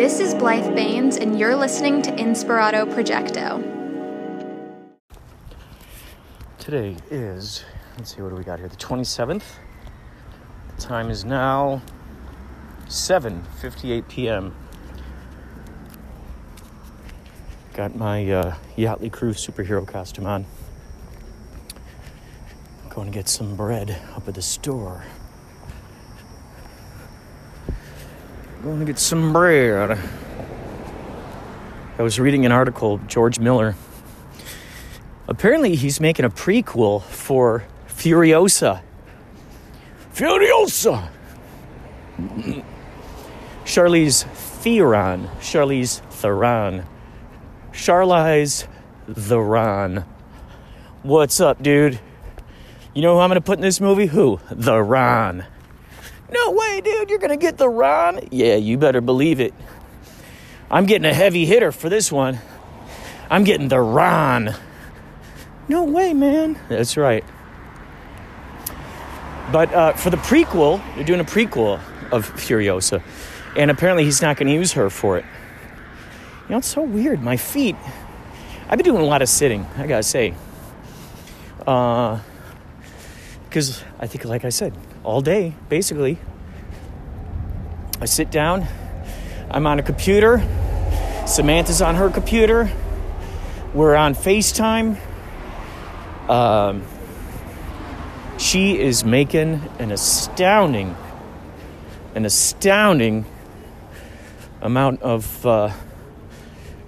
This is Blythe Baines, and you're listening to Inspirato Projecto. Today is, let's see, what do we got here? The 27th. The time is now 7:58 p.m. Got my uh, Yachtley Crew superhero costume on. Going to get some bread up at the store. Going to get some bread. I was reading an article, George Miller. Apparently, he's making a prequel for Furiosa. Furiosa! Charlize Theron. Charlize Theron. Charlize Theron. What's up, dude? You know who I'm gonna put in this movie? Who? The Ron. No way, dude, you're gonna get the Ron? Yeah, you better believe it. I'm getting a heavy hitter for this one. I'm getting the Ron. No way, man. That's right. But uh, for the prequel, they're doing a prequel of Furiosa. And apparently he's not going to use her for it. You know, it's so weird. My feet, I've been doing a lot of sitting, I gotta say. Uh, because I think, like I said, all day, basically. I sit down, I'm on a computer, Samantha's on her computer, we're on FaceTime. Um, she is making an astounding, an astounding amount of uh,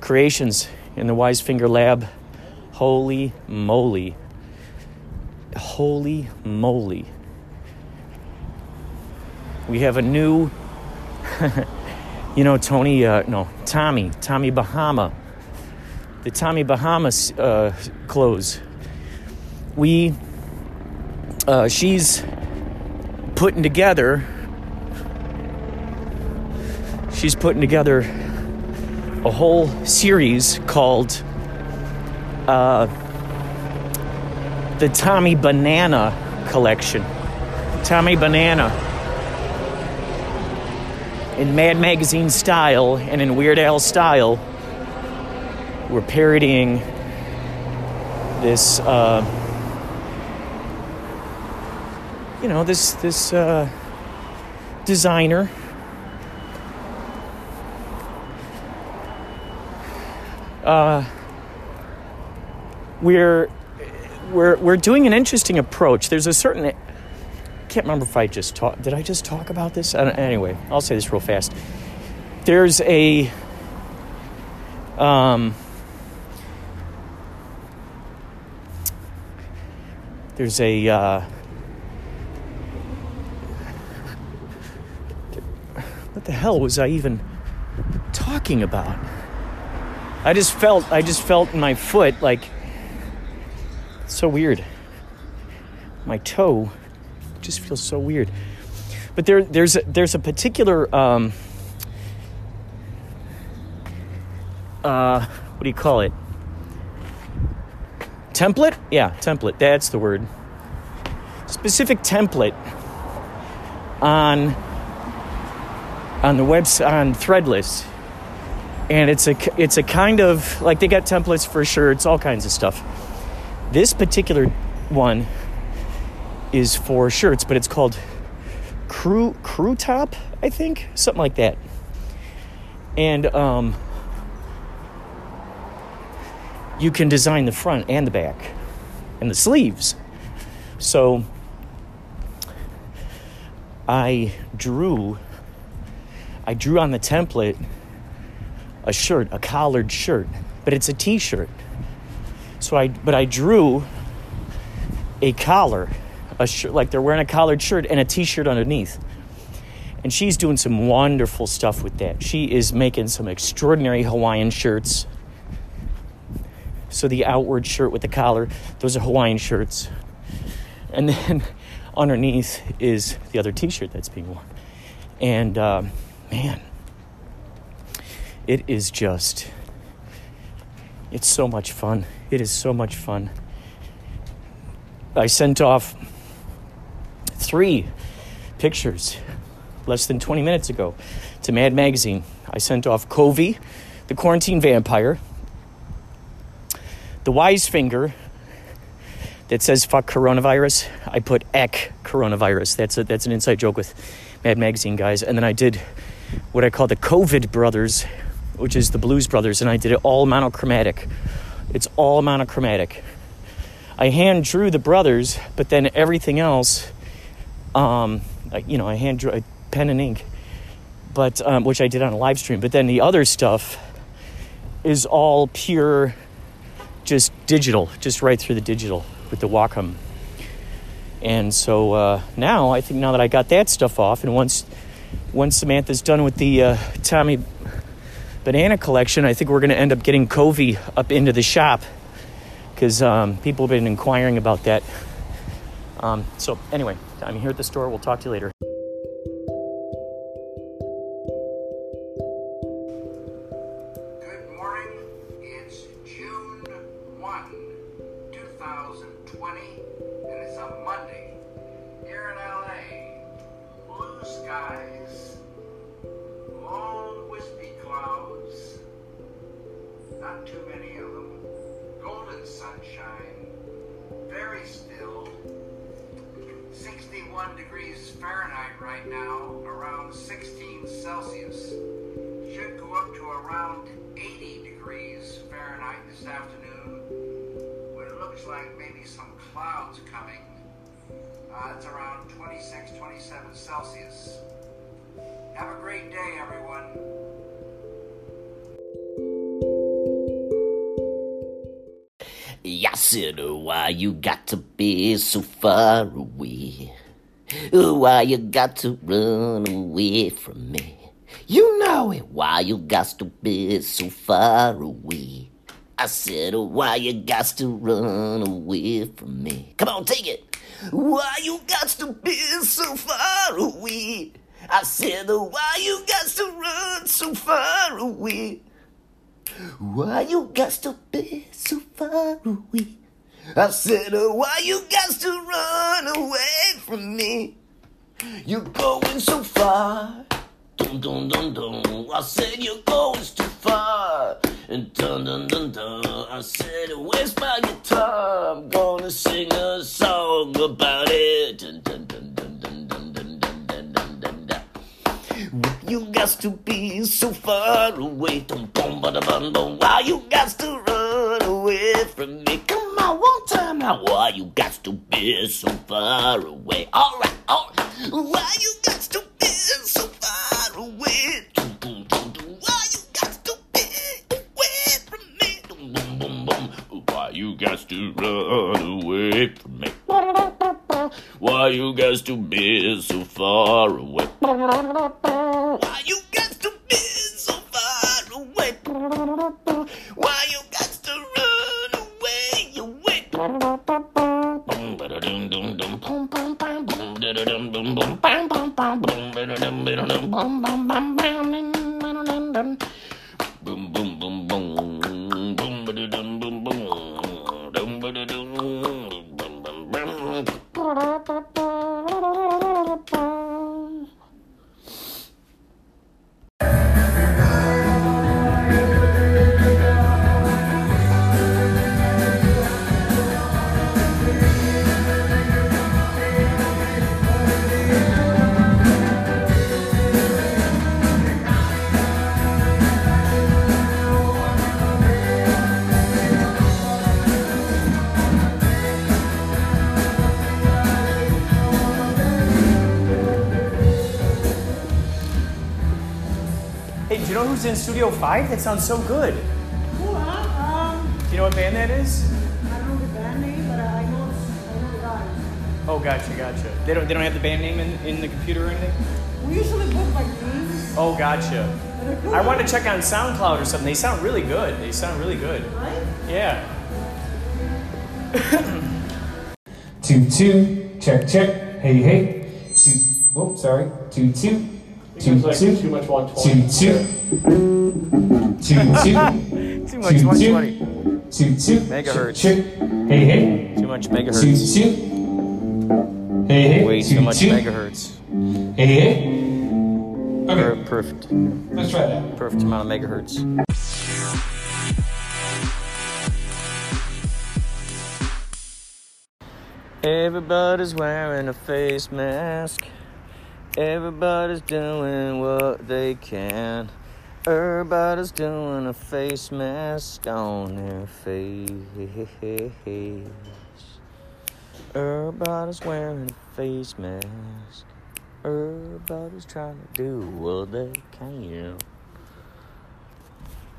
creations in the Wise Finger Lab. Holy moly. Holy moly. We have a new, you know, Tony, uh, no, Tommy, Tommy Bahama. The Tommy Bahama uh, clothes. We, uh, she's putting together, she's putting together a whole series called uh, the Tommy Banana Collection. Tommy Banana. In Mad Magazine style and in Weird Al style, we're parodying this, uh, you know, this this uh, designer. Uh, we're we're we're doing an interesting approach. There's a certain can't remember if I just talk. Did I just talk about this? Anyway, I'll say this real fast. There's a um. There's a uh, what the hell was I even talking about? I just felt I just felt in my foot like so weird. My toe just feels so weird. But there there's a, there's a particular um, uh, what do you call it? Template? Yeah, template. That's the word. Specific template on on the website on Threadless and it's a it's a kind of like they got templates for shirts, all kinds of stuff. This particular one is for shirts, but it's called crew crew top, I think, something like that. And um, you can design the front and the back and the sleeves. So I drew I drew on the template a shirt, a collared shirt, but it's a t-shirt. So I but I drew a collar, a shirt like they're wearing a collared shirt and a t-shirt underneath. And she's doing some wonderful stuff with that. She is making some extraordinary Hawaiian shirts. So the outward shirt with the collar, those are Hawaiian shirts. And then underneath is the other t-shirt that's being worn. And um, man, it is just it's so much fun it is so much fun i sent off three pictures less than 20 minutes ago to mad magazine I sent off Covey, the quarantine vampire, the wise finger that says fuck coronavirus. I put ek coronavirus. That's a, that's an inside joke with Mad Magazine guys. And then I did what I call the COVID brothers, which is the Blues Brothers, and I did it all monochromatic. It's all monochromatic. I hand drew the brothers, but then everything else, um, you know, I hand drew a pen and ink, but um, which I did on a live stream. But then the other stuff is all pure, just digital, just right through the digital with the Wacom. And so uh, now I think now that I got that stuff off, and once once Samantha's done with the uh, Tommy banana collection, I think we're going to end up getting Covey up into the shop because um, people have been inquiring about that. Um, so, anyway, I'm here at the store. We'll talk to you later. Good morning. It's June 1, 2020, and it's a Monday here in LA. Blue skies, long wispy clouds, not too many of them, golden sunshine, very still. 61 degrees Fahrenheit right now, around 16 Celsius. Should go up to around 80 degrees Fahrenheit this afternoon, when it looks like maybe some clouds coming. Uh, it's around 26, 27 Celsius. Have a great day, everyone. I said, why you got to be so far away? Why you got to run away from me? You know it, why you got to be so far away? I said, oh, why you got to run away from me? Come on, take it. Why you got to be so far away? I said, oh, why you got to run so far away? Why you got to be so far away? I said, oh, why you got to run away from me? You're going so far. Dun dun dun dun. I said you're going too far. And dun dun dun dun. I said, where's my guitar? I'm gonna sing a song about it. Dun dun dun dun dun dun dun dun dun dun dun dun. You got to be so far away. Dum bum ba da bum bum. Why you got to run away from me? Come on, one time now. Why you got to be so far away? All right, all right. Why you got to be so far away? Why you got to be away from me? Why you got to run away from me? Why you got to be so far away? Sounds so good. Well, um, Do you know what band that is? I don't know the band name, but I know I know the guys. Oh, gotcha, gotcha. They don't, they don't have the band name in, in the computer or anything? We usually book like these, Oh, gotcha. cool, I wanted to check on SoundCloud or something. They sound really good. They sound really good. right? Yeah. Two two check check hey hey Two, two oh sorry two two two like two too much two 120. two two two Too much, 120. 120. two two Megahertz. check check hey hey Too much megahertz. two hey hey Way two too much megahertz. hey hey Okay, perfect, let's try that. perfect amount of megahertz. Everybody's wearing a face mask. Everybody's doing what they can. Everybody's doing a face mask on their face. Everybody's wearing a face mask. Everybody's trying to do what they can.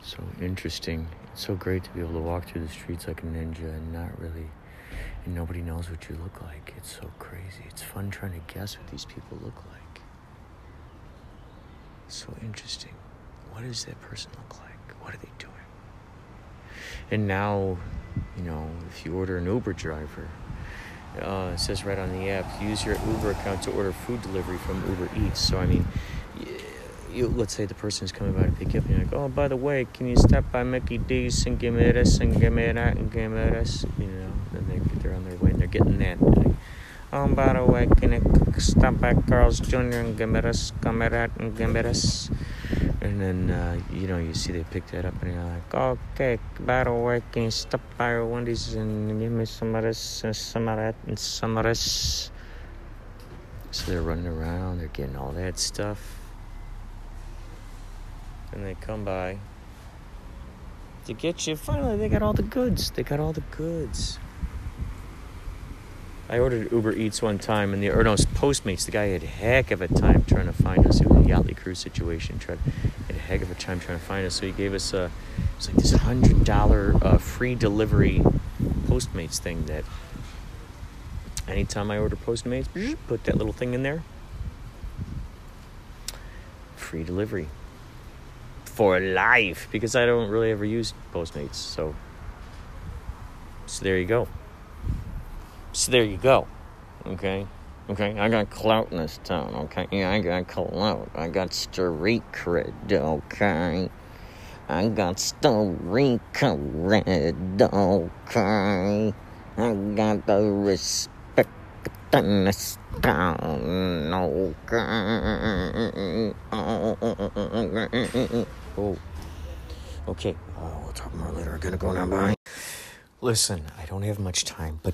So interesting. It's so great to be able to walk through the streets like a ninja and not really, and nobody knows what you look like. It's so crazy. It's fun trying to guess what these people look like. So interesting. What does that person look like? What are they doing? And now, you know, if you order an Uber driver, uh, it says right on the app, use your Uber account to order food delivery from Uber Eats. So, I mean, you, let's say the person is coming by to pick you up, and you're like, oh, by the way, can you stop by Mickey D's and give me this and give me that and give me this? You know, then they, they're on their way and they're getting that. The way, by Carl's Jr. and me that, and give? And then, uh, you know, you see they pick that up and you're like, okay, by the way, can stop by Wendy's and give me some of this and some of that and some of this? So they're running around, they're getting all that stuff. And they come by to get you. Finally, they got all the goods. They got all the goods. I ordered Uber Eats one time, and the or no, Postmates. The guy had a heck of a time trying to find us. It was a Yachtly Cruise situation. Tried had a heck of a time trying to find us. So he gave us a it's like this hundred dollar uh, free delivery Postmates thing. That anytime I order Postmates, put that little thing in there. Free delivery for life because I don't really ever use Postmates. So, so there you go. So there you go. Okay. Okay. I got clout in this town. Okay. Yeah, I got clout. I got street cred. Okay. I got street cred. Okay. I got the respect in this town. Okay. Oh. Okay. Uh, we'll talk more later. I gotta go now. Bye. Listen, I don't have much time, but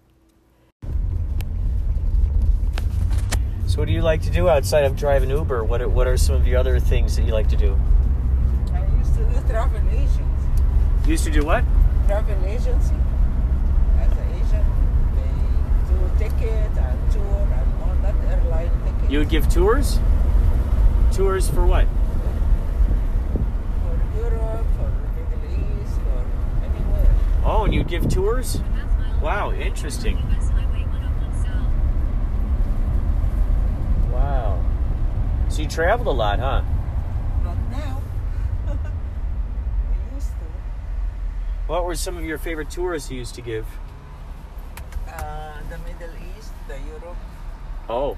So, what do you like to do outside of driving Uber? What are, what are some of your other things that you like to do? I used to do travel agency. You used to do what? Travel agency. As an agent, they do ticket and tour and all that airline ticket. You would give tours? Tours for what? for Europe, for Middle East, for anywhere. Oh, and you'd give tours? Wow, interesting. Wow. So you traveled a lot, huh? Not now. we used to. What were some of your favorite tours you used to give? Uh, the Middle East, the Europe. Oh.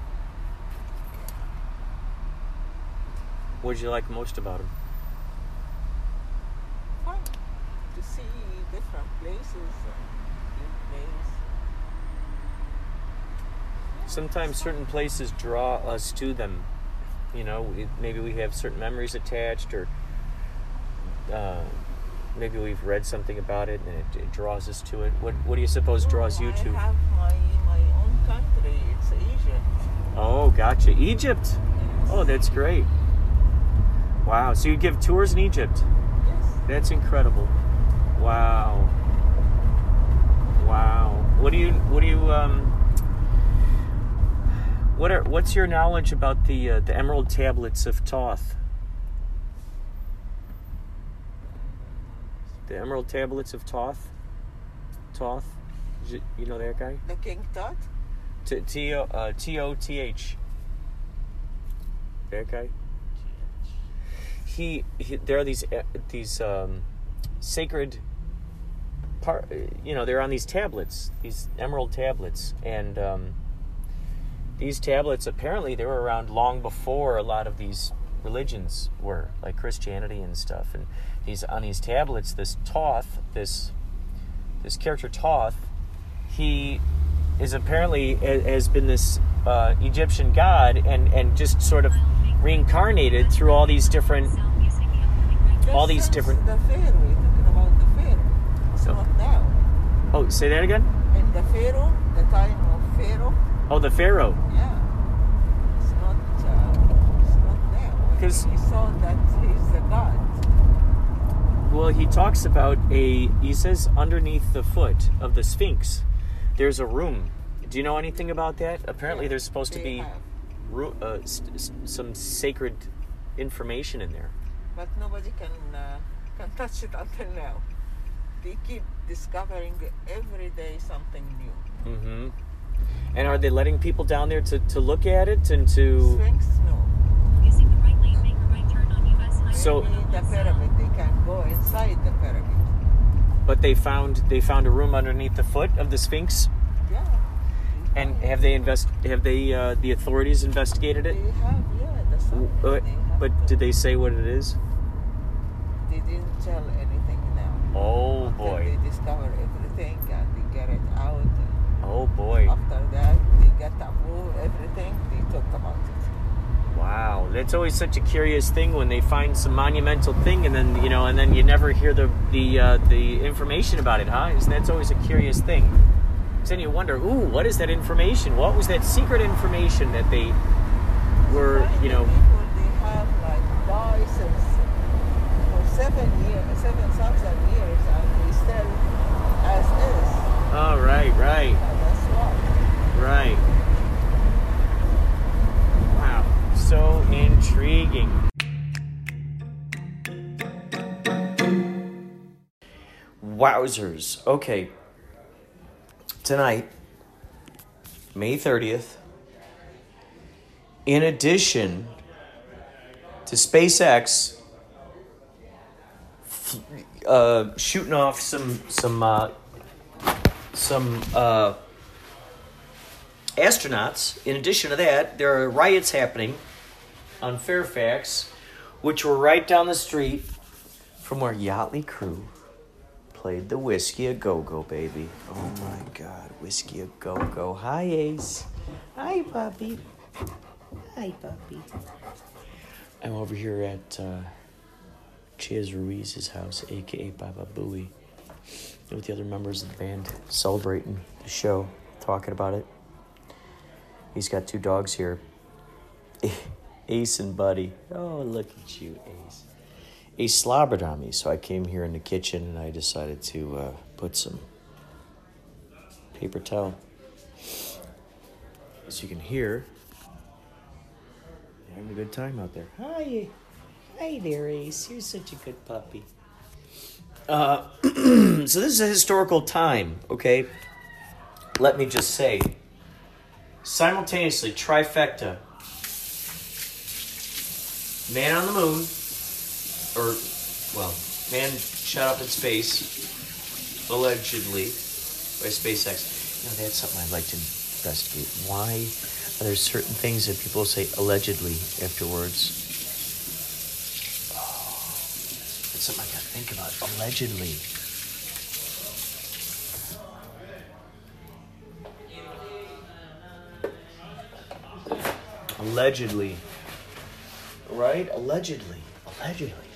What did you like most about them? Fun to see different places and new place. Sometimes certain places draw us to them. You know, we- maybe we have certain memories attached, or uh, maybe we've read something about it and it, it draws us to it. What What do you suppose draws you Oh, I to? have my, my own country. It's Egypt. Oh, gotcha. Egypt. Oh, that's great. Wow. So you give tours in Egypt? Yes. That's incredible. Wow. Wow. What do you what do you um what are what's your knowledge about the uh, the emerald tablets of Thoth? The emerald tablets of Thoth? Thoth? Is it- You know that guy? The king thought? T T O uh, T O T H. That guy. He, he there are these uh, these um, sacred part. You know, they're on these tablets, these emerald tablets, and um, these tablets apparently they were around long before a lot of these religions were, like Christianity and stuff. And these on these tablets, this Thoth, this this character Thoth, he is apparently has been this uh, Egyptian god and and just sort of reincarnated through all these different all these different The Pharaoh, we're talking about the Pharaoh. It's So- not now. oh say that again In the Pharaoh, the time of Pharaoh, oh the pharaoh yeah. It's not, uh, it's not now. 'Cause- he saw that he's the God. well he talks about a he says underneath the foot of the sphinx there's a room do you know anything about that apparently there's supposed to be uh, some sacred information in there But nobody can, uh, can touch it until now. They keep discovering every day something new. hmm and are they letting people down there to, to look at it and to Sphinx, no. Using the right lane, make a right turn on US Highway. So- the pyramid, they can go inside the pyramid. but they found they found a room underneath the foot of the sphinx Yeah. and have they invest have they uh, the authorities investigated it They have, yeah, that's W- something uh, have but did they say what it is They didn't tell anything now. oh Until boy They discover everything and they get it out. And oh boy. After that, they get approved, everything, they talk about it. wow. That's always such a curious thing when they find some monumental thing and then you know and then you never hear the the uh, the information about it huh? Isn't that's always a curious thing? Then you wonder ooh what is that information? What was that secret information that they were you know? people, they have like for seven years, seven thousand years, and they still as is. oh right right Wowzers. Okay. Tonight, May 30th, in addition to SpaceX uh, shooting off some some uh, some uh, astronauts. In addition to that, there are riots happening on Fairfax, which were right down the street from where Yachtley Crew played the Whisky a Go Go, baby. Oh my God, Whisky a Go Go. Hi, Ace. Hi, puppy. Hi, puppy. I'm over here at uh, Chiz Ruiz's house, aka Baba Booey, with the other members of the band, celebrating the show, talking about it. He's got two dogs here. Ace and Buddy. Oh, look at you, Ace. Ace slobbered on me, so I came here in the kitchen and I decided to uh, put some paper towel. As you can hear, having a good time out there. Hi. Hi there, Ace. You're such a good puppy. Uh, so this is a historical time, okay? Let me just say, simultaneously trifecta man on the moon or well man shot up in space allegedly by spacex you know that's something i'd like to investigate why are there certain things that people say allegedly afterwards that's something i gotta think about allegedly allegedly right? Allegedly. Allegedly.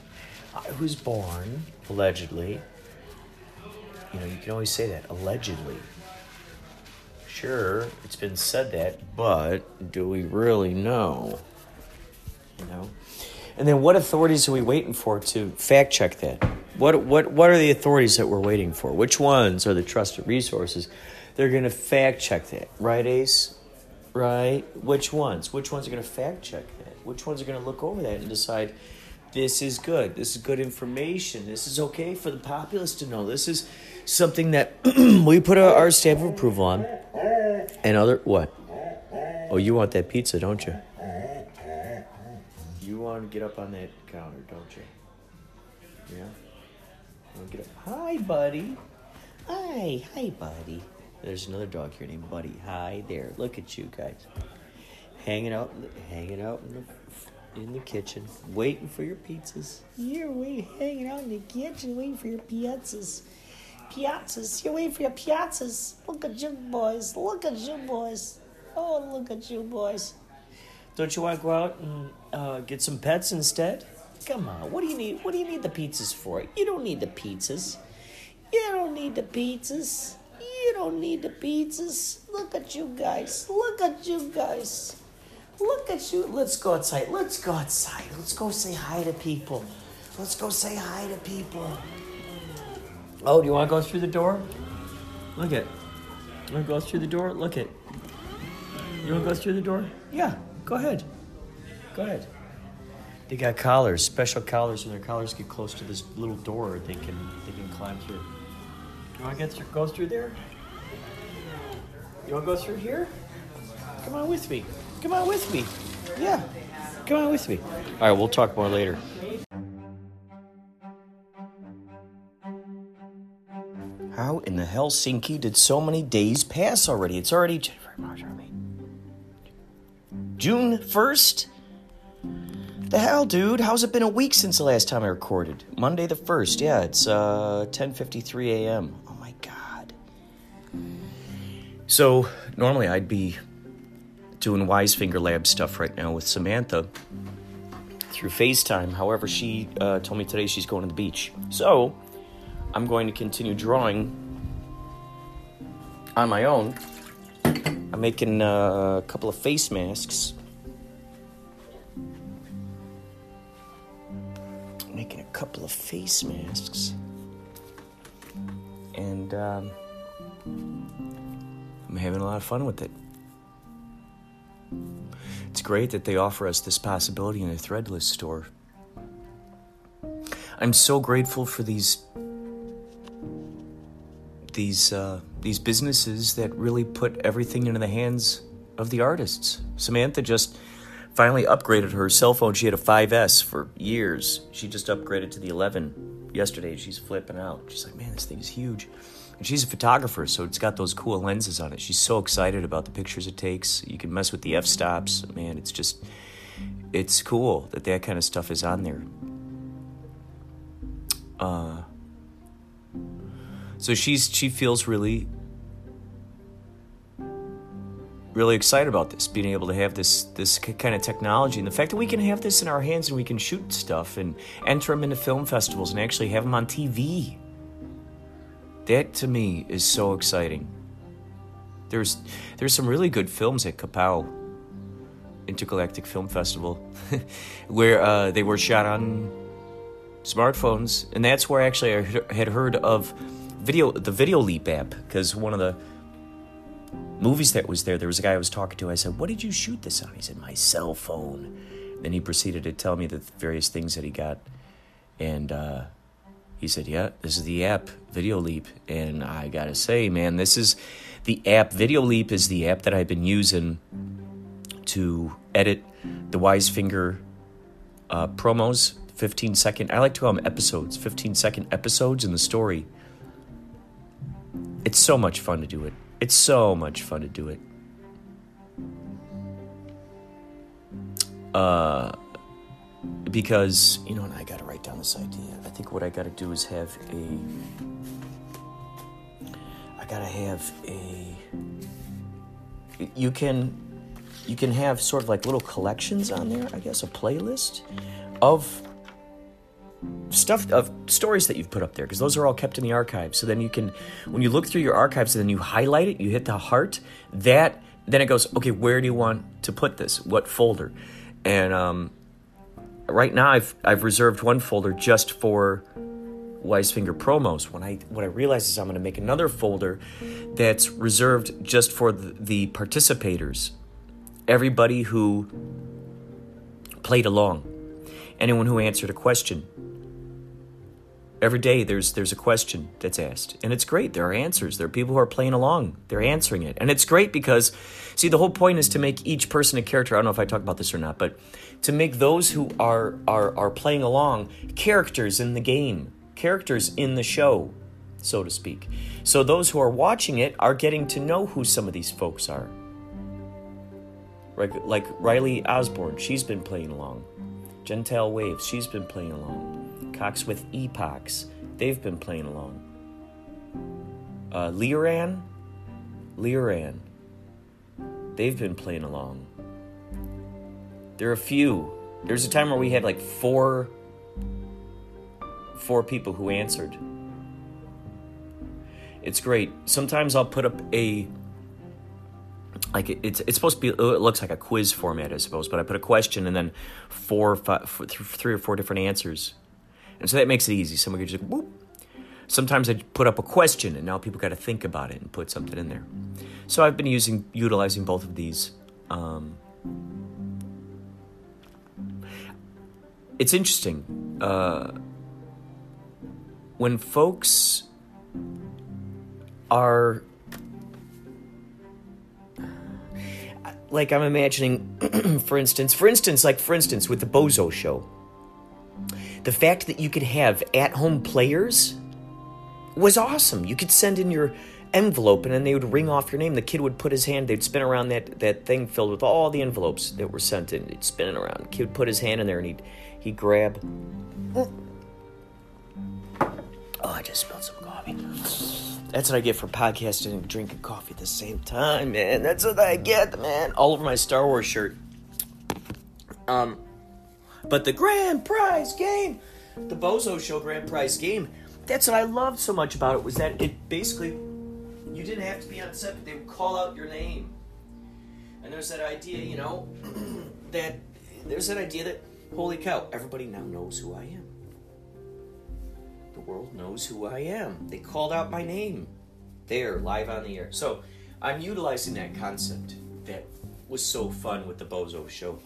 I was born, allegedly. You know, you can always say that, allegedly. Sure, it's been said that, but do we really know? You know? And then what authorities are we waiting for to fact check that? What what what are the authorities that we're waiting for? Which ones are the trusted resources? They're going to fact check that, right, Ace? Right? Which ones? Which ones are going to fact check that? Which ones are going to look over that and decide this is good. This is good information. This is okay for the populace to know. This is something that we put our, our stamp of approval on. And other what? Oh, you want that pizza, don't you? You want to get up on that counter, don't you? Yeah. You get up? Hi, buddy. Hi, hi, buddy. There's another dog here named Buddy. Hi there. Look at you guys, hanging out, hanging out in the in the kitchen, waiting for your pizzas. You're waiting, hanging out in the kitchen, waiting for your pizzas. Pizzas. You're waiting for your pizzas. Look at you boys. Look at you boys. Oh, look at you boys. Don't you want to go out and uh, get some pets instead? Come on. What do you need? What do you need the pizzas for? You don't need the pizzas. You don't need the pizzas. You don't need the pizzas. Look at you guys. Look at you guys. Look at you. Let's go outside. Let's go outside. Let's go say hi to people. Let's go say hi to people. Oh, do you want to go through the door? Look at. You want to go through the door? Look at. You want to go through the door? Yeah, go ahead. Go ahead. They got collars, special collars. When their collars get close to this little door, they can they can climb through. You want to get through, go through there? You want to go through here? Come on with me. Come on with me. Yeah. Come on with me. All right, we'll talk more later. How in the Helsinki did so many days pass already? It's already January, March, April, May. June 1st? The hell, dude? How's it been a week since the last time I recorded? Monday the 1st. Yeah, it's uh 10:53 a.m. Oh my god. So, normally I'd be doing Wise Finger Lab stuff right now with Samantha through FaceTime. However, she uh, told me today she's going to the beach. So, I'm going to continue drawing on my own. I'm making uh, a couple of face masks. Making a couple of face masks. And um, I'm having a lot of fun with it. It's great that they offer us this possibility in a threadless store. I'm so grateful for these these uh, these businesses that really put everything into the hands of the artists. Samantha just finally upgraded her cell phone. She had a 5S for years. She just upgraded to the 11 yesterday. She's flipping out. She's like, "Man, this thing is huge." And she's a photographer, so it's got those cool lenses on it. She's so excited about the pictures it takes. You can mess with the f-stops. Man, it's just it's cool that that kind of stuff is on there. Uh so she's she feels really really excited about this being able to have this this kind of technology and the fact that we can have this in our hands and we can shoot stuff and enter them into film festivals and actually have them on TV that to me is so exciting there's there's some really good films at Kapow Intergalactic Film Festival where uh, they were shot on smartphones and that's where actually I had heard of video the Video Leap app because one of the movies that was there, there was a guy I was talking to. I said, "What did you shoot this on?" He said, "My cell phone." Then he proceeded to tell me the various things that he got, and uh, he said, "Yeah, this is the app Video Leap." And I gotta say, man, this is the app. Video Leap is the app that I've been using to edit the Wisefinger uh, promos. 15 second, I like to call them episodes, 15 second episodes in the story. It's so much fun to do it. It's so much fun to do it. Uh, because you know, and I got to write down this idea. I think what I got to do is have a. I got to have a. You can, you can have sort of like little collections on there. I guess a playlist of stuff of stories that you've put up there because those are all kept in the archive so then you can when you look through your archives and then you highlight it you hit the heart that then it goes okay where do you want to put this what folder and um, right now i've i've reserved one folder just for Wise Finger promos. When I what I realized is I'm going to make another folder that's reserved just for the, the participators, everybody who played along, anyone who answered a question. Every day there's there's a question that's asked, and it's great. There are answers. There are people who are playing along. They're answering it, and it's great because, see, the whole point is to make each person a character. I don't know if I talked about this or not, but to make those who are are are playing along characters in the game, characters in the show, so to speak. So those who are watching it are getting to know who some of these folks are. Like, like Riley Osborne, she's been playing along. Gentile Waves, she's been playing along. Cox with Epochs, they've been playing along. Uh, Liran, Liran, they've been playing along. There are a few. There's a time where we had like four, four people who answered. It's great. Sometimes I'll put up a like it's it's supposed to be it looks like a quiz format, I suppose, but I put a question and then four, five, four, th- three or four different answers, and so that makes it easy. Someone could just whoop. Sometimes I put up a question and now people got to think about it and put something in there. So I've been using utilizing both of these. Um, it's interesting uh, when folks are like I'm imagining, for instance, for instance, like for instance, with the Bozo Show, the fact that you could have at-home players was awesome. You could send in your envelope, and then they would ring off your name. The kid would put his hand; they'd spin around that that thing filled with all the envelopes that were sent in. He'd spin it around. The kid would put his hand in there, and he'd he'd grab. Oh, I just spilled some coffee. That's what I get for podcasting and drinking coffee at the same time, man. That's what I get, man. All over my Star Wars shirt. Um, but the grand prize game, the Bozo Show grand prize game, that's what I loved so much about it was that it basically, you didn't have to be on set, but they would call out your name. And there's that idea, you know, that there's that idea that, holy cow, everybody now knows who I am. The world knows who I am. They called out my name there, live on the air. So I'm utilizing that concept that was so fun with the Bozo show.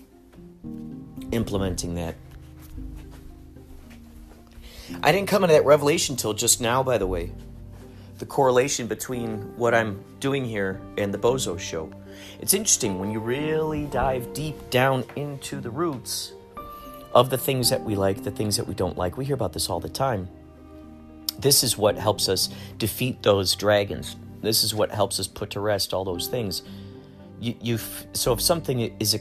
Implementing that. I didn't come into that revelation till just now, by the way. The correlation between what I'm doing here and the Bozo show. It's interesting when you really dive deep down into the roots of the things that we like, the things that we don't like. We hear about this all the time. This is what helps us defeat those dragons. This is what helps us put to rest all those things. You, you so if something is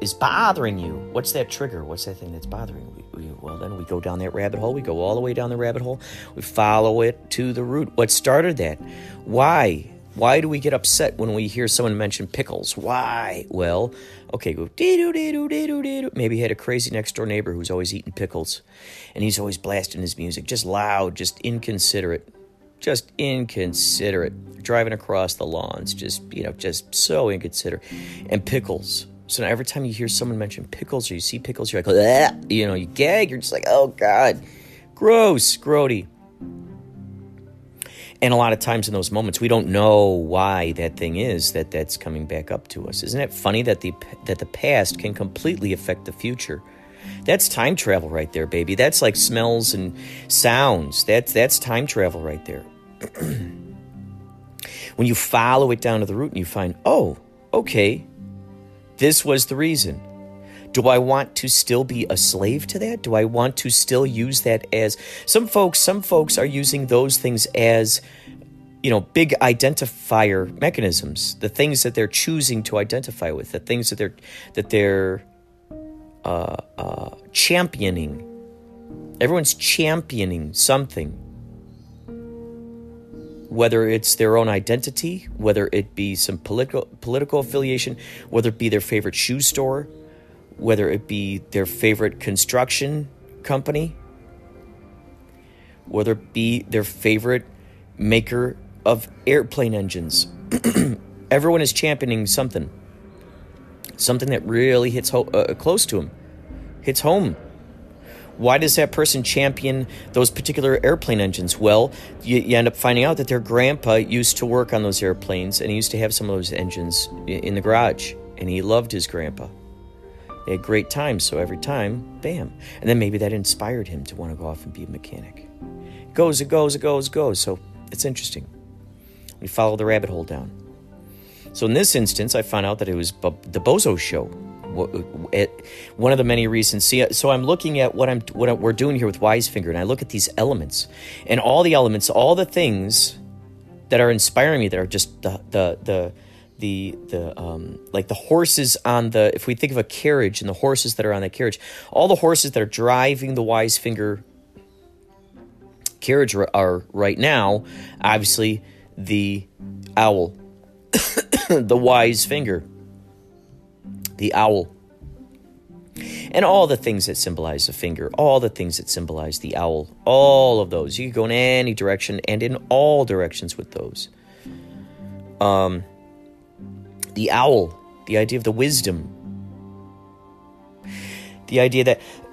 is bothering you, what's that trigger? What's that thing that's bothering you? We, we, well, then we go down that rabbit hole. We go all the way down the rabbit hole. We follow it to the root. What started that? Why? Why do we get upset when we hear someone mention pickles? Why? Well, okay, go. Maybe he had a crazy next door neighbor who's always eating pickles, and he's always blasting his music, just loud, just inconsiderate, just inconsiderate, driving across the lawns, just you know, just so inconsiderate, and pickles. So now every time you hear someone mention pickles or you see pickles, you're like, ah, you know, you gag. You're just like, oh god, gross, grody. And a lot of times in those moments, we don't know why that thing is that that's coming back up to us. Isn't it funny that the that the past can completely affect the future? That's time travel right there, baby. That's like smells and sounds. That's that's time travel right there. when you follow it down to the root and you find, oh, okay, this was the reason. Do I want to still be a slave to that? Do I want to still use that as some folks some folks are using those things as you know big identifier mechanisms, the things that they're choosing to identify with, the things that they're that they're uh, uh, championing. Everyone's championing something, whether it's their own identity, whether it be some political political affiliation, whether it be their favorite shoe store, whether it be their favorite construction company, whether it be their favorite maker of airplane engines. Everyone is championing something, something that really hits ho- uh, close to them, hits home. Why does that person champion those particular airplane engines? Well, you, you end up finding out that their grandpa used to work on those airplanes and he used to have some of those engines in the garage and he loved his grandpa. They had great times, so every time, bam. And then maybe that inspired him to want to go off and be a mechanic. It goes, it goes, it goes, it goes. So it's interesting. We follow the rabbit hole down. So in this instance, I found out that it was the Bozo Show. One of the many reasons. See, so I'm looking at what I'm what we're doing here with Wise Finger, and I look at these elements, and all the elements, all the things that are inspiring me, that are just the the the the the um like the horses on the if we think of a carriage and the horses that are on that carriage, all the horses that are driving the Wise Finger carriage are right now, obviously the owl the wise finger, the owl, and all the things that symbolize the finger, all the things that symbolize the owl, all of those. You can go in any direction and in all directions with those. Um, the owl, the idea of the wisdom, the idea that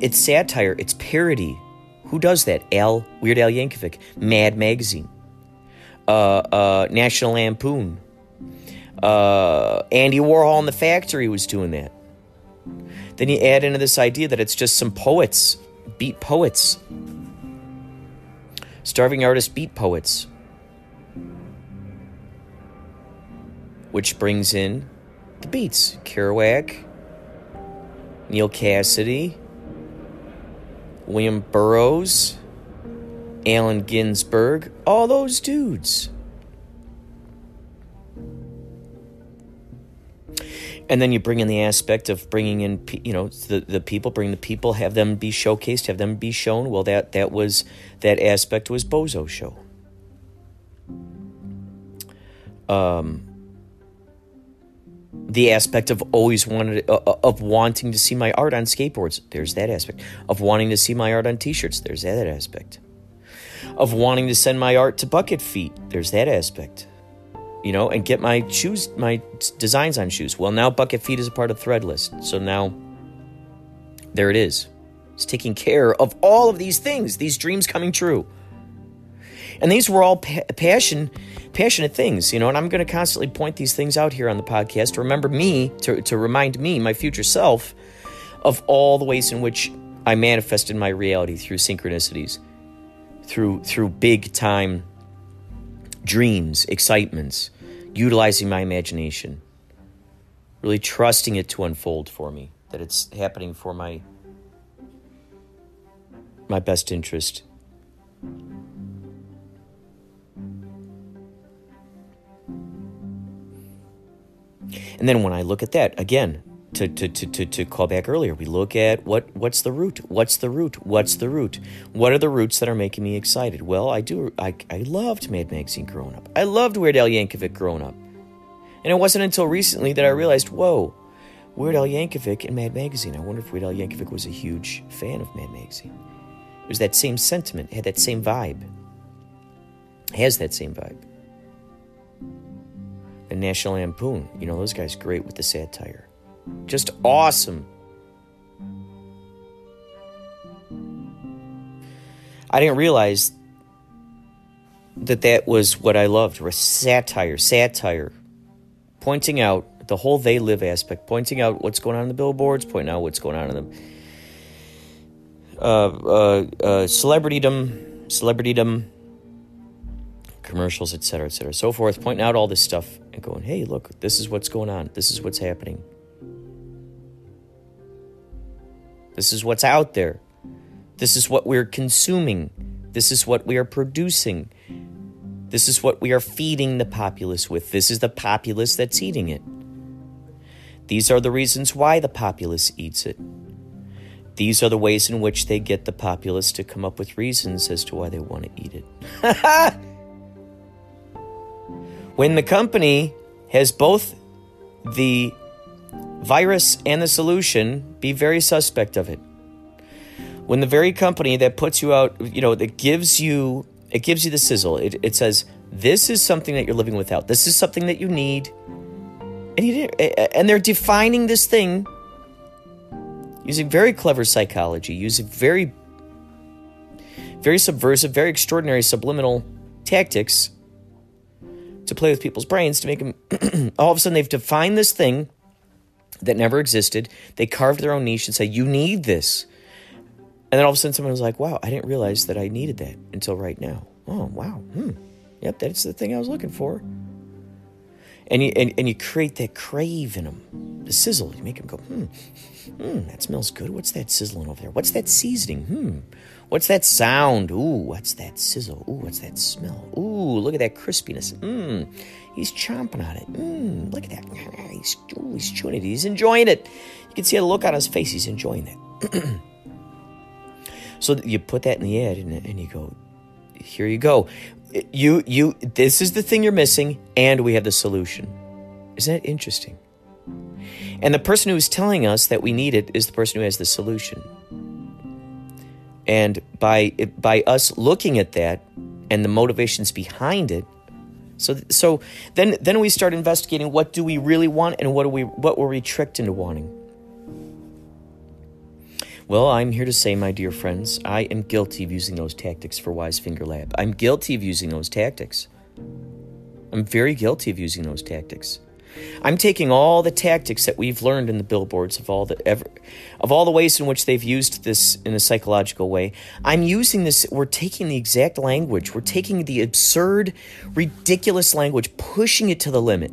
it's satire, it's parody. Who does that? Al Weird Al Yankovic, Mad Magazine, uh, uh, National Lampoon, uh, Andy Warhol in the Factory was doing that. Then you add into this idea that it's just some poets, beat poets, starving artists, beat poets, which brings in the beats Kerouac, Neal Cassady, William Burroughs, Allen Ginsberg, all those dudes. And then you bring in the aspect of bringing in, you know, the, the people, bring the people, have them be showcased, have them be shown. Well, that that was that aspect was Bozo show. Um, the aspect of always wanted uh, of wanting to see my art on skateboards. There's that aspect of wanting to see my art on T-shirts. There's that aspect of wanting to send my art to Bucket Feet. There's that aspect you know, and get my shoes, my designs on shoes. Well, now Bucket Feet is a part of Threadless. So now there it is. It's taking care of all of these things, these dreams coming true. And these were all pa- passion, passionate things, you know, and I'm going to constantly point these things out here on the podcast to remember me, to, to remind me, my future self, of all the ways in which I manifested my reality through synchronicities, through through big time dreams, excitements, utilizing my imagination, really trusting it to unfold for me, that it's happening for my my best interest. And then when I look at that, again, to, to, to, to, to call back earlier, we look at what what's the root? What's the root? What's the root? What are the roots that are making me excited? Well, I do I, I loved Mad Magazine growing up. I loved Weird Al Yankovic growing up. And it wasn't until recently that I realized, whoa, Weird Al Yankovic and Mad Magazine. I wonder if Weird Al Yankovic was a huge fan of Mad Magazine. It was that same sentiment, had that same vibe. Has that same vibe. And National Lampoon, you know, those guys great with the satire. Just awesome. I didn't realize that that was what I loved was satire, satire. Pointing out the whole they live aspect, pointing out what's going on in the billboards, pointing out what's going on in the uh, uh, uh, celebritydom, celebritydom, commercials, etc., etc., so forth, pointing out all this stuff and going, hey, look, this is what's going on. This is what's happening. This is what's out there. This is what we're consuming. This is what we are producing. This is what we are feeding the populace with. This is the populace that's eating it. These are the reasons why the populace eats it. These are the ways in which they get the populace to come up with reasons as to why they want to eat it. when the company has both the virus and the solution, be very suspect of it. When the very company that puts you out, you know, that gives you, it gives you the sizzle. It, it says, this is something that you're living without. This is something that you need. And, you, and they're defining this thing using very clever psychology, using very, very subversive, very extraordinary subliminal tactics to play with people's brains to make them. all of a sudden, they've defined this thing that never existed. They carved their own niche and said, "You need this." And then all of a sudden, someone was like, "Wow, I didn't realize that I needed that until right now." Oh, wow. Hmm. Yep, that's the thing I was looking for. And you and, and you create that crave in them, the sizzle. You make them go, hmm, hmm, that smells good. What's that sizzling over there? What's that seasoning? Hmm. What's that sound? Ooh, what's that sizzle? Ooh, what's that smell? Ooh, look at that crispiness. Mmm. He's chomping on it. Mmm. Look at that. He's, ooh, he's chewing it. He's enjoying it. You can see the look on his face. He's enjoying it. so you put that in the ad and, and you go, here you go. You you this is the thing you're missing, and we have the solution. Isn't that interesting? And the person who is telling us that we need it is the person who has the solution. And by by us looking at that and the motivations behind it, so so then then we start investigating what do we really want and what do we what were we tricked into wanting. Well, I'm here to say, my dear friends, I am guilty of using those tactics for Wise Finger Lab. I'm guilty of using those tactics. I'm very guilty of using those tactics. I'm taking all the tactics that we've learned in the billboards of all the ever, of all the ways in which they've used this in a psychological way. I'm using this. We're taking the exact language. We're taking the absurd, ridiculous language, pushing it to the limit.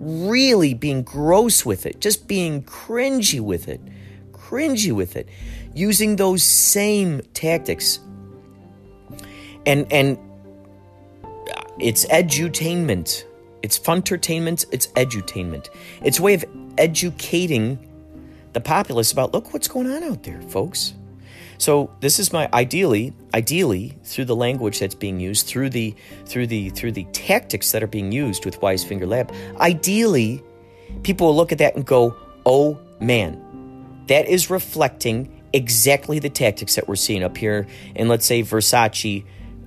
Really being gross with it, just being cringy with it cringy with it, using those same tactics. And and it's edutainment. It's funtertainment. It's edutainment. It's a way of educating the populace about look what's going on out there, folks. So this is my ideally, ideally through the language that's being used, through the through the through the tactics that are being used with Wise Finger Lab. Ideally, people will look at that and go, "Oh man, that is reflecting exactly the tactics that we're seeing up here in, let's say, Versace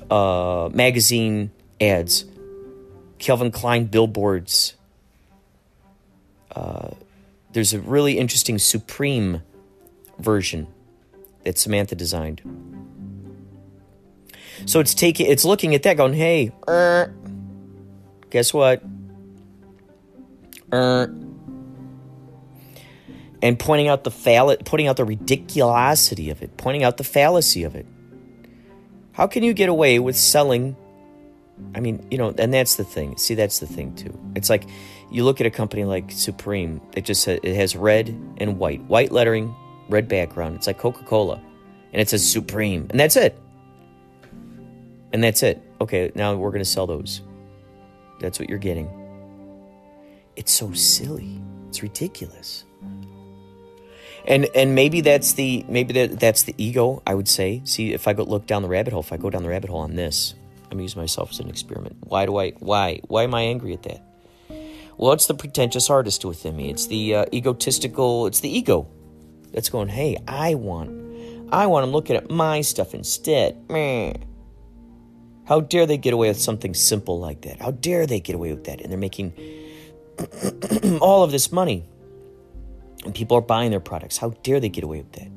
uh, magazine ads, Calvin Klein billboards. Uh, there's a really interesting Supreme version that Samantha designed. So it's taking, it's looking at that, going, "Hey, er, guess what? Er, and pointing out the fall- pointing out the ridiculosity of it, pointing out the fallacy of it. How can you get away with selling? I mean, you know, and that's the thing. See, that's the thing too. It's like you look at a company like Supreme. It just it has red and white, white lettering, red background. It's like Coca Cola, and it says Supreme, and that's it. And that's it. Okay, now we're to sell those. That's what you're getting. It's so silly. It's ridiculous and and maybe that's the maybe that, that's the ego i would say see if i go look down the rabbit hole if i go down the rabbit hole on this i'm using myself as an experiment. Why do i why why am i angry at that? Well it's the pretentious artist within me. It's the uh, egotistical it's the ego that's going hey i want i want them looking at my stuff instead. Meh. how dare they get away with something simple like that? How dare they get away with that? And they're making all of this money. And people are buying their products. How dare they get away with that?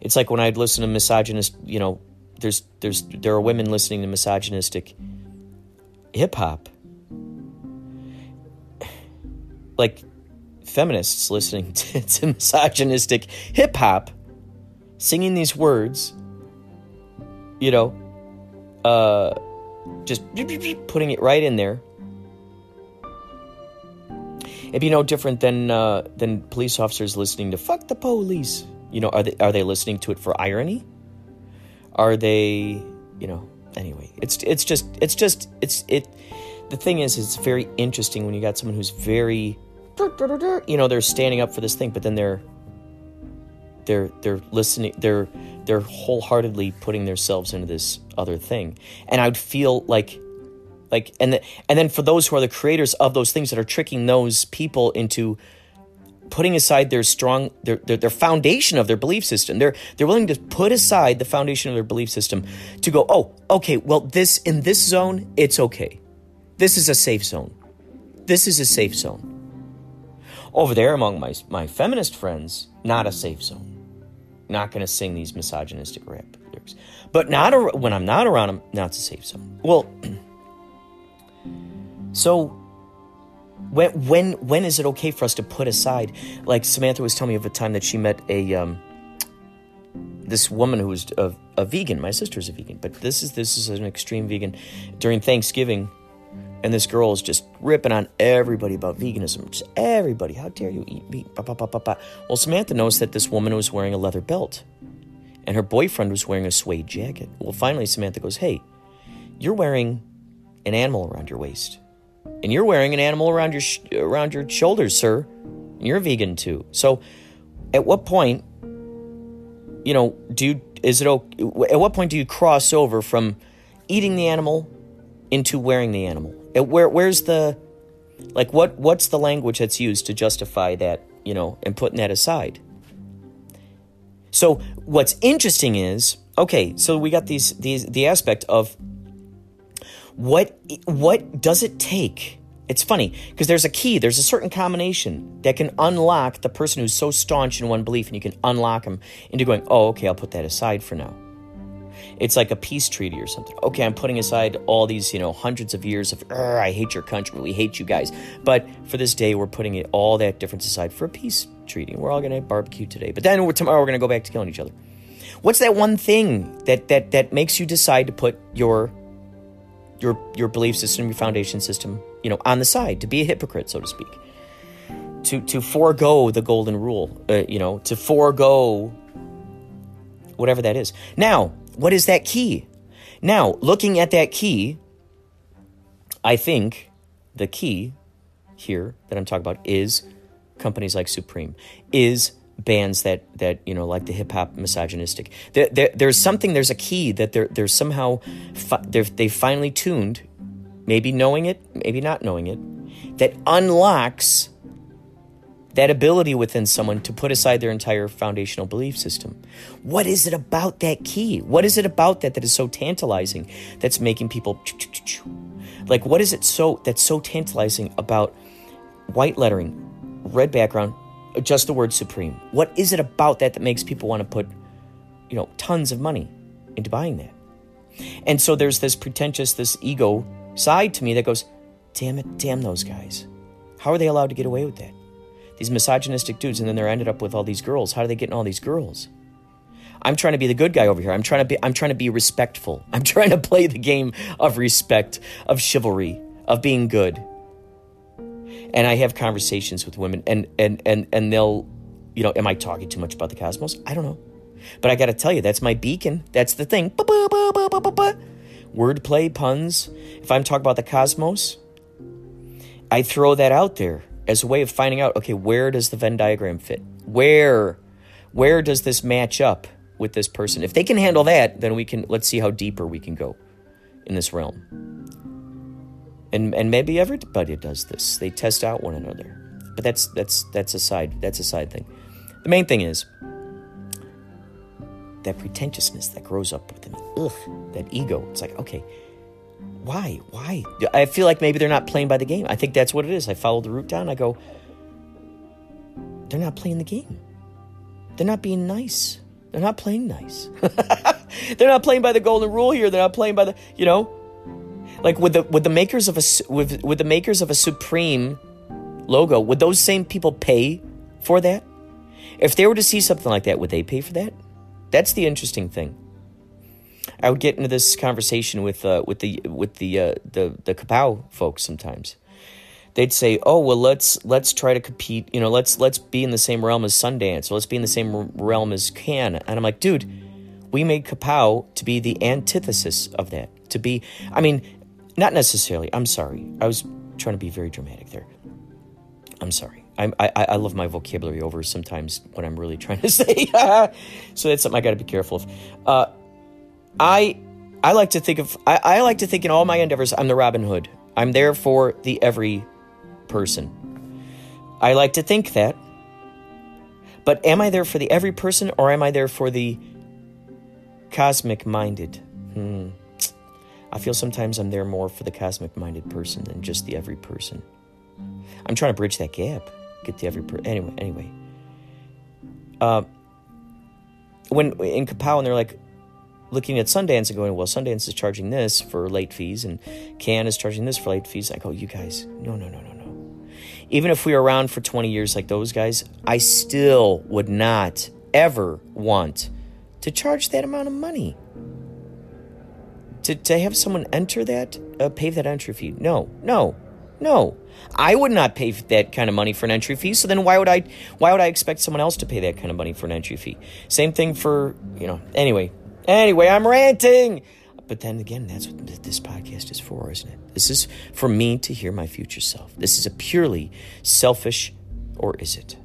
It's like when I'd listen to misogynist, you know, there's there's there are women listening to misogynistic hip hop. Like feminists listening to, to misogynistic hip hop, singing these words, you know, uh, just putting it right in there It'd be no different than uh, than police officers listening to "fuck the police." You know, are they are they listening to it for irony? Are they, you know? Anyway, it's it's just it's just it's it. The thing is, it's very interesting when you got someone who's very, you know, they're standing up for this thing, but then they're they're they're listening they're they're wholeheartedly putting themselves into this other thing and i'd feel like like and the, and then for those who are the creators of those things that are tricking those people into putting aside their strong their, their, their foundation of their belief system. They're they're willing to put aside the foundation of their belief system to go oh okay well this in this zone it's okay. This is a safe zone. This is a safe zone. Over there among my my feminist friends not a safe zone. Not going to sing these misogynistic rap lyrics. But not ar- when I'm not around them, now it's a safe zone. Well, so when when when is it okay for us to put aside? Like Samantha was telling me of a time that she met a um, this woman who was a, a vegan. My sister's a vegan, but this is this is an extreme vegan during Thanksgiving, and this girl is just ripping on everybody about veganism. Just everybody, how dare you eat meat? Ba, ba, ba, ba, ba. Well, Samantha noticed that this woman was wearing a leather belt, and her boyfriend was wearing a suede jacket. Well, finally, Samantha goes, "Hey, you're wearing an animal around your waist, and you're wearing an animal around your sh- around your shoulders, sir. And you're vegan too. So, at what point?" you know, do you, is it at what point do you cross over from eating the animal into wearing the animal? At where where's the like what what's the language that's used to justify that, you know, and putting that aside? So what's interesting is, okay, so we got these these the aspect of what what does it take it's funny because there's a key, there's a certain combination that can unlock the person who's so staunch in one belief, and you can unlock them into going, oh, okay, I'll put that aside for now. It's like a peace treaty or something. Okay, I'm putting aside all these, you know, hundreds of years of, I hate your country, we hate you guys. But for this day, we're putting it, all that difference aside for a peace treaty. We're all going to barbecue today. But then we're, tomorrow, we're going to go back to killing each other. What's that one thing that, that, that makes you decide to put your your your belief system, your foundation system, you know, on the side, to be a hypocrite, so to speak, to to forego the golden rule, uh, you know, to forego whatever that is. Now, what is that key? Now, looking at that key, I think the key here that I'm talking about is companies like Supreme, is bands that that you know like the hip hop misogynistic. There, there, there's something. There's a key that they're they're somehow fi- they're, they finally tuned, maybe knowing it, maybe not knowing it, that unlocks that ability within someone to put aside their entire foundational belief system. What is it about that key? What is it about that that is so tantalizing that's making people like what is it so that's so tantalizing about white lettering, red background, just the word supreme? What is it about that that makes people want to put you know tons of money into buying that? And so there's this pretentious this ego side to me that goes, "Damn it, damn those guys. How are they allowed to get away with that?" these misogynistic dudes, and then they're ended up with all these girls. How are they getting all these girls? I'm trying to be the good guy over here. I'm trying to be I'm trying to be respectful. I'm trying to play the game of respect, of chivalry, of being good. And I have conversations with women and and and and they'll you know, am I talking too much about the cosmos? I don't know. But I got to tell you, that's my beacon. That's the thing. Wordplay, puns. If I'm talking about the cosmos, I throw that out there as a way of finding out okay where does the venn diagram fit where where does this match up with this person if they can handle that then we can let's see how deeper we can go in this realm and and maybe everybody does this they test out one another but that's that's that's a side that's a side thing the main thing is that pretentiousness that grows up within me ugh that ego it's like okay why? Why? I feel like maybe they're not playing by the game. I think that's what it is. I follow the route down. I go, they're not playing the game. They're not being nice. They're not playing nice. they're not playing by the golden rule here. They're not playing by the, you know, like with the with the makers of a with with the makers of a supreme logo. Would those same people pay for that? If they were to see something like that, would they pay for that? That's the interesting thing. I would get into this conversation with uh, with the with the uh, the the Kapow folks sometimes. They'd say, "Oh well, let's let's try to compete. You know, let's let's be in the same realm as Sundance, or let's be in the same realm as Cannes." And I'm like, "Dude, we made Kapow to be the antithesis of that. To be, I mean, not necessarily. I'm sorry. I was trying to be very dramatic there. I'm sorry. I'm, I I love my vocabulary over sometimes what I'm really trying to say. so that's something I got to be careful of. Uh, I I like to think of I, I like to think in all my endeavors I'm the Robin Hood. I'm there for the every person. I like to think that. But am I there for the every person or am I there for the cosmic minded? Hmm. I feel sometimes I'm there more for the cosmic minded person than just the every person. I'm trying to bridge that gap. Get the every person. Anyway, anyway. Uh, when in Kapow, and they're like looking at Sundance and going, well, Sundance is charging this for late fees, and Cannes is charging this for late fees. I go, you guys, no, no, no, no, no. Even if we were around for 20 years like those guys, I still would not ever want to charge that amount of money. To, to have someone enter that, uh, pay that entry fee. No, no, no. I would not pay that kind of money for an entry fee. So then why would I why would I expect someone else to pay that kind of money for an entry fee? Same thing for, you know, anyway. Anyway, I'm ranting. But then again, that's what this podcast is for, isn't it? This is for me to hear my future self. This is a purely selfish or is it?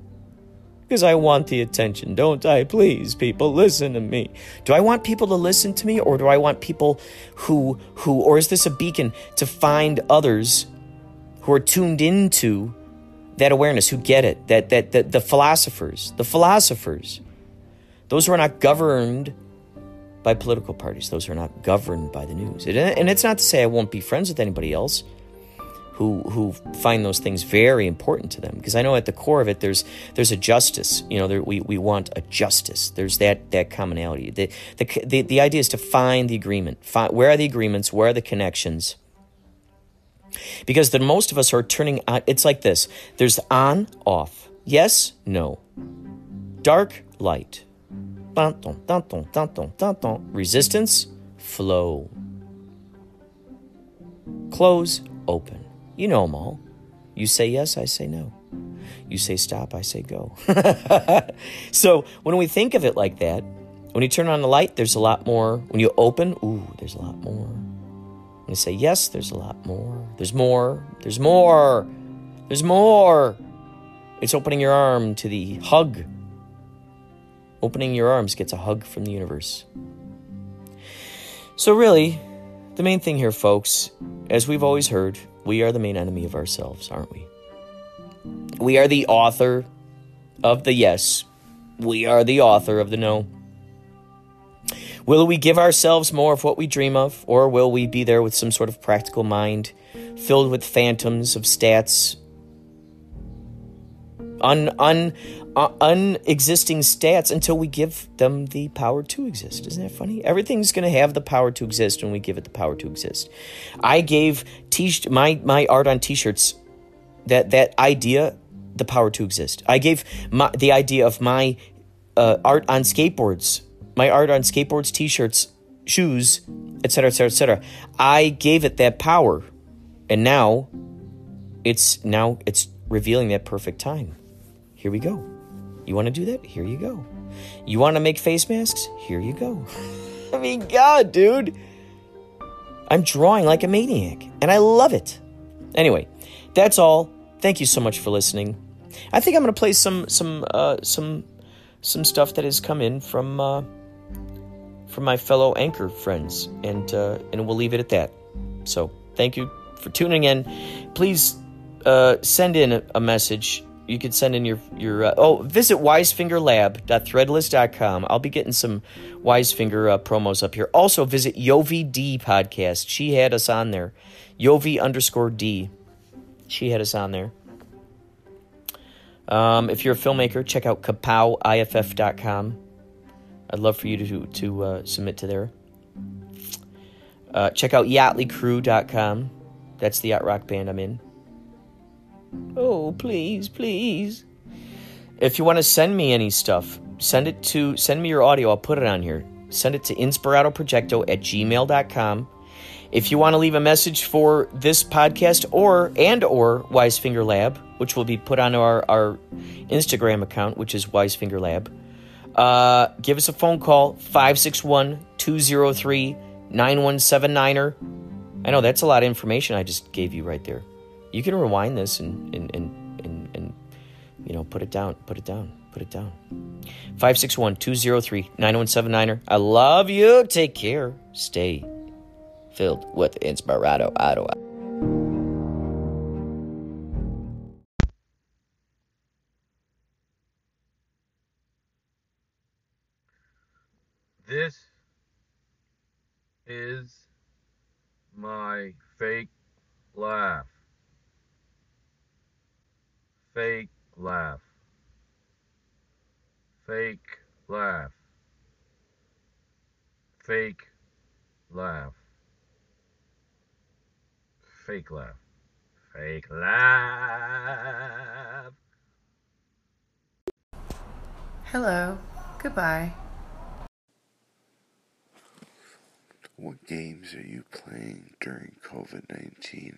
Because I want the attention, don't I? Please, people, listen to me. Do I want people to listen to me or do I want people who who or is this a beacon to find others who are tuned into that awareness, who get it, that, that, that the philosophers, the philosophers, those who are not governed by political parties, those who are not governed by the news. And it's not to say I won't be friends with anybody else who who find those things very important to them. Because I know at the core of it there's there's a justice you know there, we, we want a justice. There's that that commonality. The the, the, the idea is to find the agreement. Find, where are the agreements? Where are the connections? Because the most of us are turning on, it's like this. There's on, off, yes, no, dark, light, resistance, flow, close, open. You know them all. You say yes, I say no. You say stop, I say go. so when we think of it like that, when you turn on the light, there's a lot more. When you open, ooh, there's a lot more. And say, yes, there's a lot more. There's more. There's more. There's more. It's opening your arm to the hug. Opening your arms gets a hug from the universe. So, really, the main thing here, folks, as we've always heard, we are the main enemy of ourselves, aren't we? We are the author of the yes. We are the author of the no. Will we give ourselves more of what we dream of, or will we be there with some sort of practical mind filled with phantoms of stats, un, un, uh, unexisting stats until we give them the power to exist? Isn't that funny? Everything's going to have the power to exist when we give it the power to exist. I gave t- my, my art on t shirts that, that idea the power to exist. I gave my, the idea of my uh, art on skateboards my art on skateboards, t-shirts, shoes, etc., etc., etc. I gave it that power, and now it's now it's revealing that perfect time. Here we go. You want to do that? Here you go. You want to make face masks? Here you go. I mean, God, dude. I'm drawing like a maniac, and I love it. Anyway, that's all. Thank you so much for listening. I think I'm going to play some some uh, some some stuff that has come in from uh, from my fellow anchor friends, and uh, and we'll leave it at that. So thank you for tuning in. Please uh, send in a, a, message. You could send in your your uh, oh visit wisefingerlab.threadless.com. I'll be getting some Wisefinger uh, promos up here. Also visit Yovi D podcast. She had us on there. Yovi underscore D. She had us on there. Um, if you're a filmmaker, check out kapowiff.com. I'd love for you to, to uh, submit to there. Uh, check out yachtleycrew.com. That's the yacht rock band I'm in. Oh, please, please. If you want to send me any stuff, send it to send me your audio. I'll put it on here. Send it to inspiratoprojecto at gmail.com. If you want to leave a message for this podcast or and or Wisefinger Lab, which will be put on our, our Instagram account, which is Wisefinger Lab, uh, give us a phone call 561 203 9179er. I know that's a lot of information I just gave you right there. You can rewind this and, and, and, and, and you know, put it down, put it down, put it down. 561 203 9179er. I love you. Take care. Stay filled with Inspirado. Ottawa. This is my fake laugh. Fake laugh. Fake laugh. fake laugh. Fake laugh. Fake laugh. Hello. Goodbye. What games are you playing during COVID 19?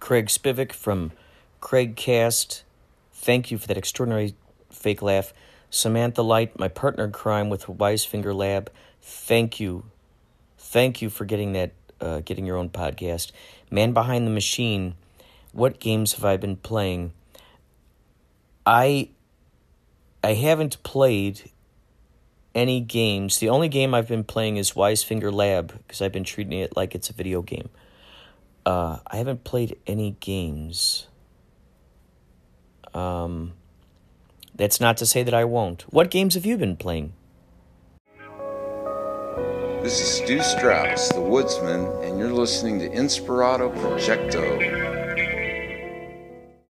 Craig Spivek from Craigcast. Thank you for that extraordinary fake laugh. Samantha Light, my partner in crime with Wisefinger Lab. Thank you. Thank you for getting that uh, getting your own podcast. Man behind the machine. What games have I been playing? I I haven't played any games. The only game I've been playing is Wisefinger Lab because I've been treating it like it's a video game. Uh, I haven't played any games. Um, that's not to say that I won't. What games have you been playing? This is Stew Strauss, the woodsman, and you're listening to Inspirato Projecto.